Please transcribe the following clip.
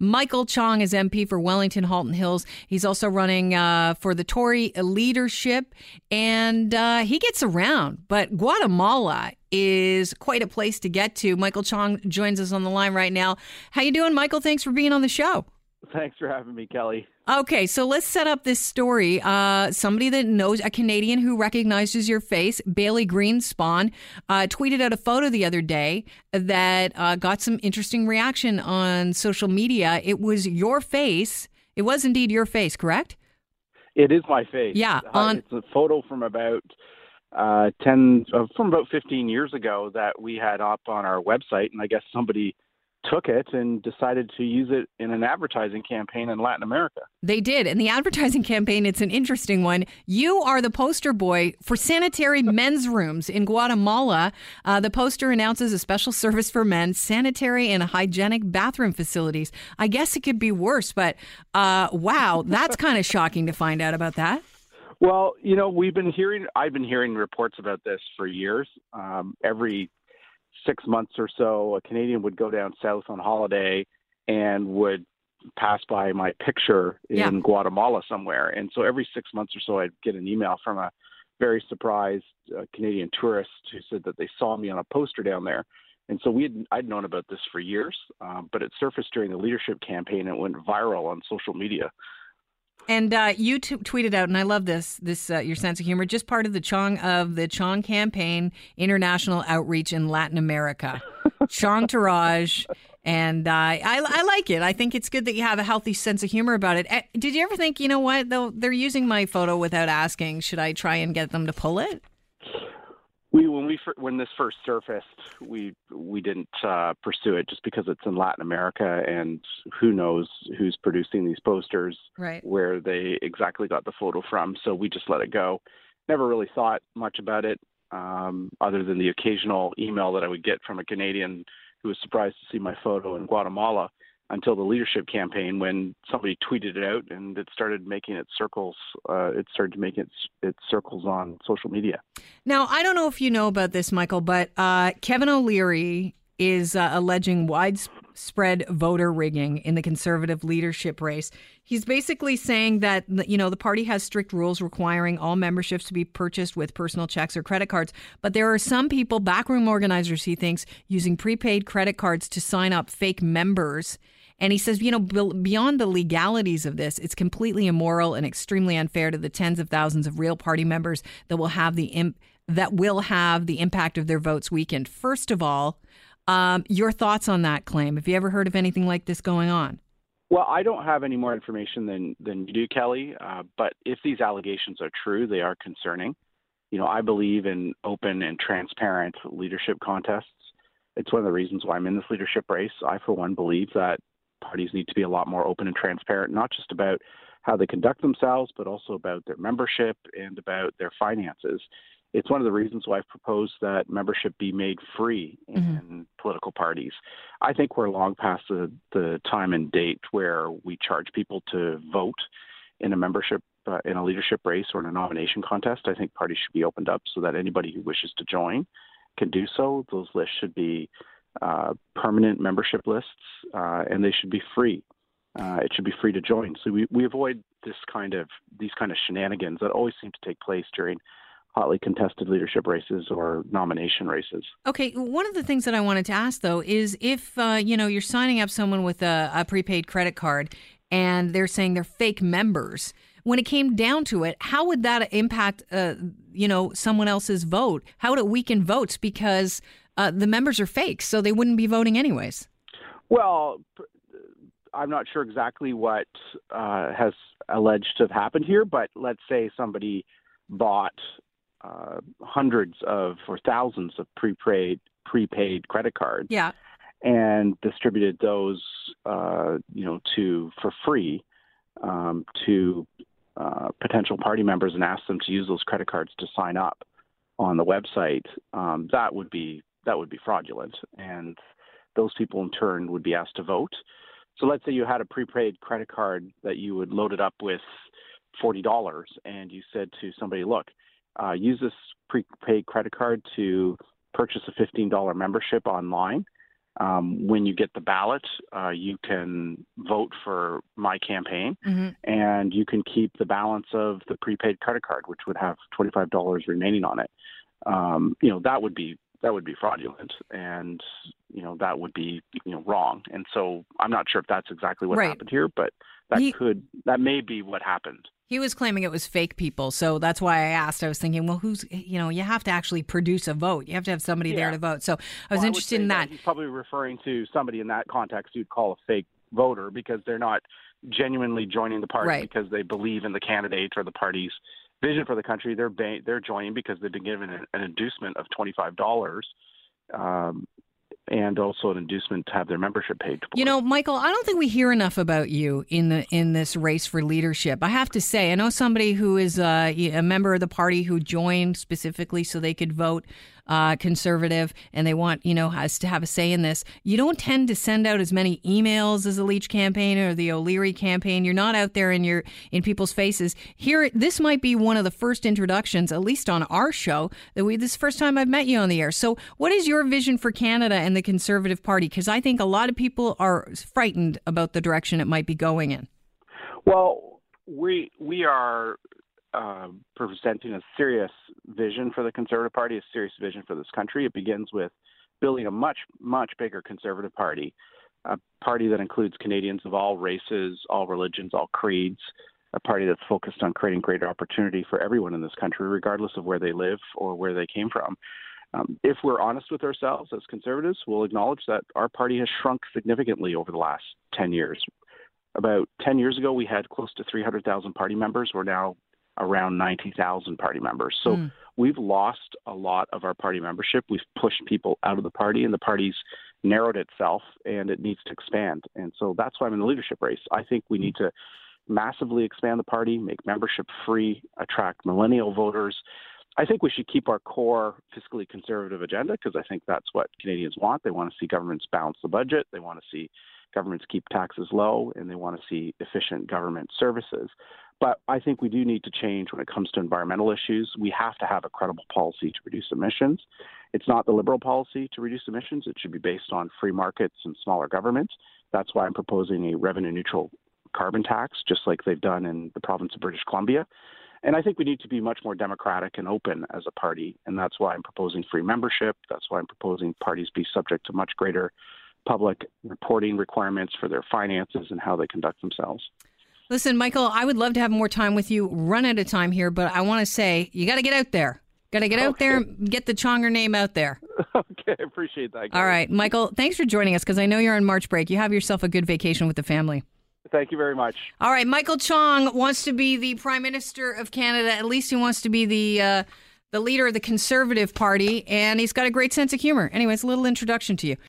Michael Chong is MP for Wellington Halton Hills. He's also running uh, for the Tory leadership, and uh, he gets around. But Guatemala is quite a place to get to. Michael Chong joins us on the line right now. How you doing, Michael? Thanks for being on the show. Thanks for having me, Kelly. Okay, so let's set up this story. Uh, somebody that knows a Canadian who recognizes your face, Bailey Greenspan, uh, tweeted out a photo the other day that uh, got some interesting reaction on social media. It was your face. It was indeed your face, correct? It is my face. Yeah, on it's a photo from about uh, ten, uh, from about fifteen years ago that we had up on our website, and I guess somebody took it and decided to use it in an advertising campaign in Latin America. They did. And the advertising campaign, it's an interesting one. You are the poster boy for sanitary men's rooms in Guatemala. Uh, the poster announces a special service for men, sanitary and hygienic bathroom facilities. I guess it could be worse, but uh, wow, that's kind of shocking to find out about that. Well, you know, we've been hearing, I've been hearing reports about this for years. Um, every six months or so, a Canadian would go down south on holiday and would pass by my picture in Yeah. Guatemala somewhere. And so every six months or so, I'd get an email from a very surprised uh, Canadian tourist who said that they saw me on a poster down there. And so we had, I'd known about this for years, um, but it surfaced during the leadership campaign and it went viral on social media. And uh, you t- tweeted out, and I love this, this uh, your sense of humor, just part of the Chong of the Chong campaign international outreach in Latin America. Chong Tourage. And uh, I, I like it. I think it's good that you have a healthy sense of humor about it. Eh, Did you ever think, you know what, though they're using my photo without asking, should I try and get them to pull it? We when we fir- when this first surfaced, we we didn't uh, pursue it just because it's in Latin America, and who knows who's producing these posters, Right. where they exactly got the photo from. So we just let it go. Never really thought much about it, um, other than the occasional email that I would get from a Canadian who was surprised to see my photo in Guatemala. Until the leadership campaign, when somebody tweeted it out and it started making its circles, uh, it started making its its circles on social media. Now, I don't know if you know about this, Michael, but uh, Kevin O'Leary is uh, alleging widespread voter rigging in the conservative leadership race. He's basically saying that you know the party has strict rules requiring all memberships to be purchased with personal checks or credit cards, but there are some people, backroom organizers, he thinks, using prepaid credit cards to sign up fake members. And he says, you know, beyond the legalities of this, it's completely immoral and extremely unfair to the tens of thousands of real party members that will have the imp- that will have the impact of their votes weakened. First of all, um, your thoughts on that claim? Have you ever heard of anything like this going on? Well, I don't have any more information than than you do, Kelly. Uh, but if these allegations are true, they are concerning. You know, I believe in open and transparent leadership contests. It's one of the reasons why I'm in this leadership race. I, for one, believe that parties need to be a lot more open and transparent, not just about how they conduct themselves, but also about their membership and about their finances. It's one of the reasons why I've proposed that membership be made free in political parties. I think we're long past the, the time and date where we charge people to vote in a membership, uh, in a leadership race or in a nomination contest. I think parties should be opened up so that anybody who wishes to join can do so. Those lists should be uh, permanent membership lists, uh, and they should be free. Uh, it should be free to join. So we, we avoid this kind of these kind of shenanigans that always seem to take place during hotly contested leadership races or nomination races. Okay, one of the things that I wanted to ask though is if uh, you know you're signing up someone with a, a prepaid credit card and they're saying they're fake members. When it came down to it, how would that impact uh, you know someone else's vote? How would it weaken votes because uh, the members are fake, so they wouldn't be voting anyways? Well, I'm not sure exactly what uh, has alleged to have happened here, but let's say somebody bought uh, hundreds of or thousands of prepaid prepaid credit cards Yeah. and distributed those, uh, you know, to for free um, to uh, potential party members and asked them to use those credit cards to sign up on the website. Um, that would be that would be fraudulent, and those people in turn would be asked to vote. So let's say you had a prepaid credit card that you would load it up with forty dollars, and you said to somebody, "Look, uh, use this prepaid credit card to purchase a fifteen dollar membership online." Um, when you get the ballot, uh, you can vote for my campaign, Mhm. and you can keep the balance of the prepaid credit card, which would have twenty five dollars remaining on it. Um, you know that would be that would be fraudulent, and you know that would be you know wrong. And so I'm not sure if that's exactly what Right. happened here, but that He- could that may be what happened. He was claiming it was fake people, so that's why I asked. I was thinking, well, who's you know, you have to actually produce a vote. You have to have somebody there to vote. So I was Well, interested say in that. He's probably referring to somebody in that context you'd call a fake voter because they're not genuinely joining the party Right. because they believe in the candidate or the party's vision for the country. They're ba- they're joining because they've been given an, an inducement of twenty five dollars, um, and also an inducement to have their membership paid. You know, Michael, I don't think we hear enough about you in the in this race for leadership. I have to say, I know somebody who is uh, a member of the party who joined specifically so they could vote uh, conservative, and they want you know has to have a say in this. You don't tend to send out as many emails as the Leitch campaign or the O'Leary campaign. You're not out there in your in people's faces. Here, this might be one of the first introductions, at least on our show, that we. This first time I've met you on the air. So, what is your vision for Canada and the Conservative Party? Because I think a lot of people are frightened about the direction it might be going in. Well, we we are uh, presenting a serious vision for the Conservative Party, a serious vision for this country. It begins with building a much much bigger Conservative Party, a party that includes Canadians of all races, all religions, all creeds. A party that's focused on creating greater opportunity for everyone in this country, regardless of where they live or where they came from. Um, if we're honest with ourselves as conservatives, we'll acknowledge that our party has shrunk significantly over the last 10 years. About 10 years ago, we had close to 300,000 party members. We're now around 90,000 party members. So Mm. we've lost a lot of our party membership. We've pushed people out of the party, and the party's narrowed itself, and it needs to expand. And so that's why I'm in the leadership race. I think we need to massively expand the party, make membership free, attract millennial voters. I think we should keep our core fiscally conservative agenda because I think that's what Canadians want. They want to see governments balance the budget. They want to see governments keep taxes low, and they want to see efficient government services. But I think we do need to change when it comes to environmental issues. We have to have a credible policy to reduce emissions. It's not the liberal policy to reduce emissions. It should be based on free markets and smaller governments. That's why I'm proposing a revenue neutral carbon tax, just like they've done in the province of British Columbia. And I think we need to be much more democratic and open as a party. And that's why I'm proposing free membership. That's why I'm proposing parties be subject to much greater public reporting requirements for their finances and how they conduct themselves. Listen, Michael, I would love to have more time with you. Run out of time here, but I want to say you got to get out there. Got to get out there get the Chonger name out there. okay, I appreciate that. All Gary. right, Michael, thanks for joining us because I know you're on March break. You have yourself a good vacation with the family. Thank you very much. All right, Michael Chong wants to be the Prime Minister of Canada. At least he wants to be the uh, the leader of the Conservative Party, and he's got a great sense of humor. Anyways, a little introduction to you.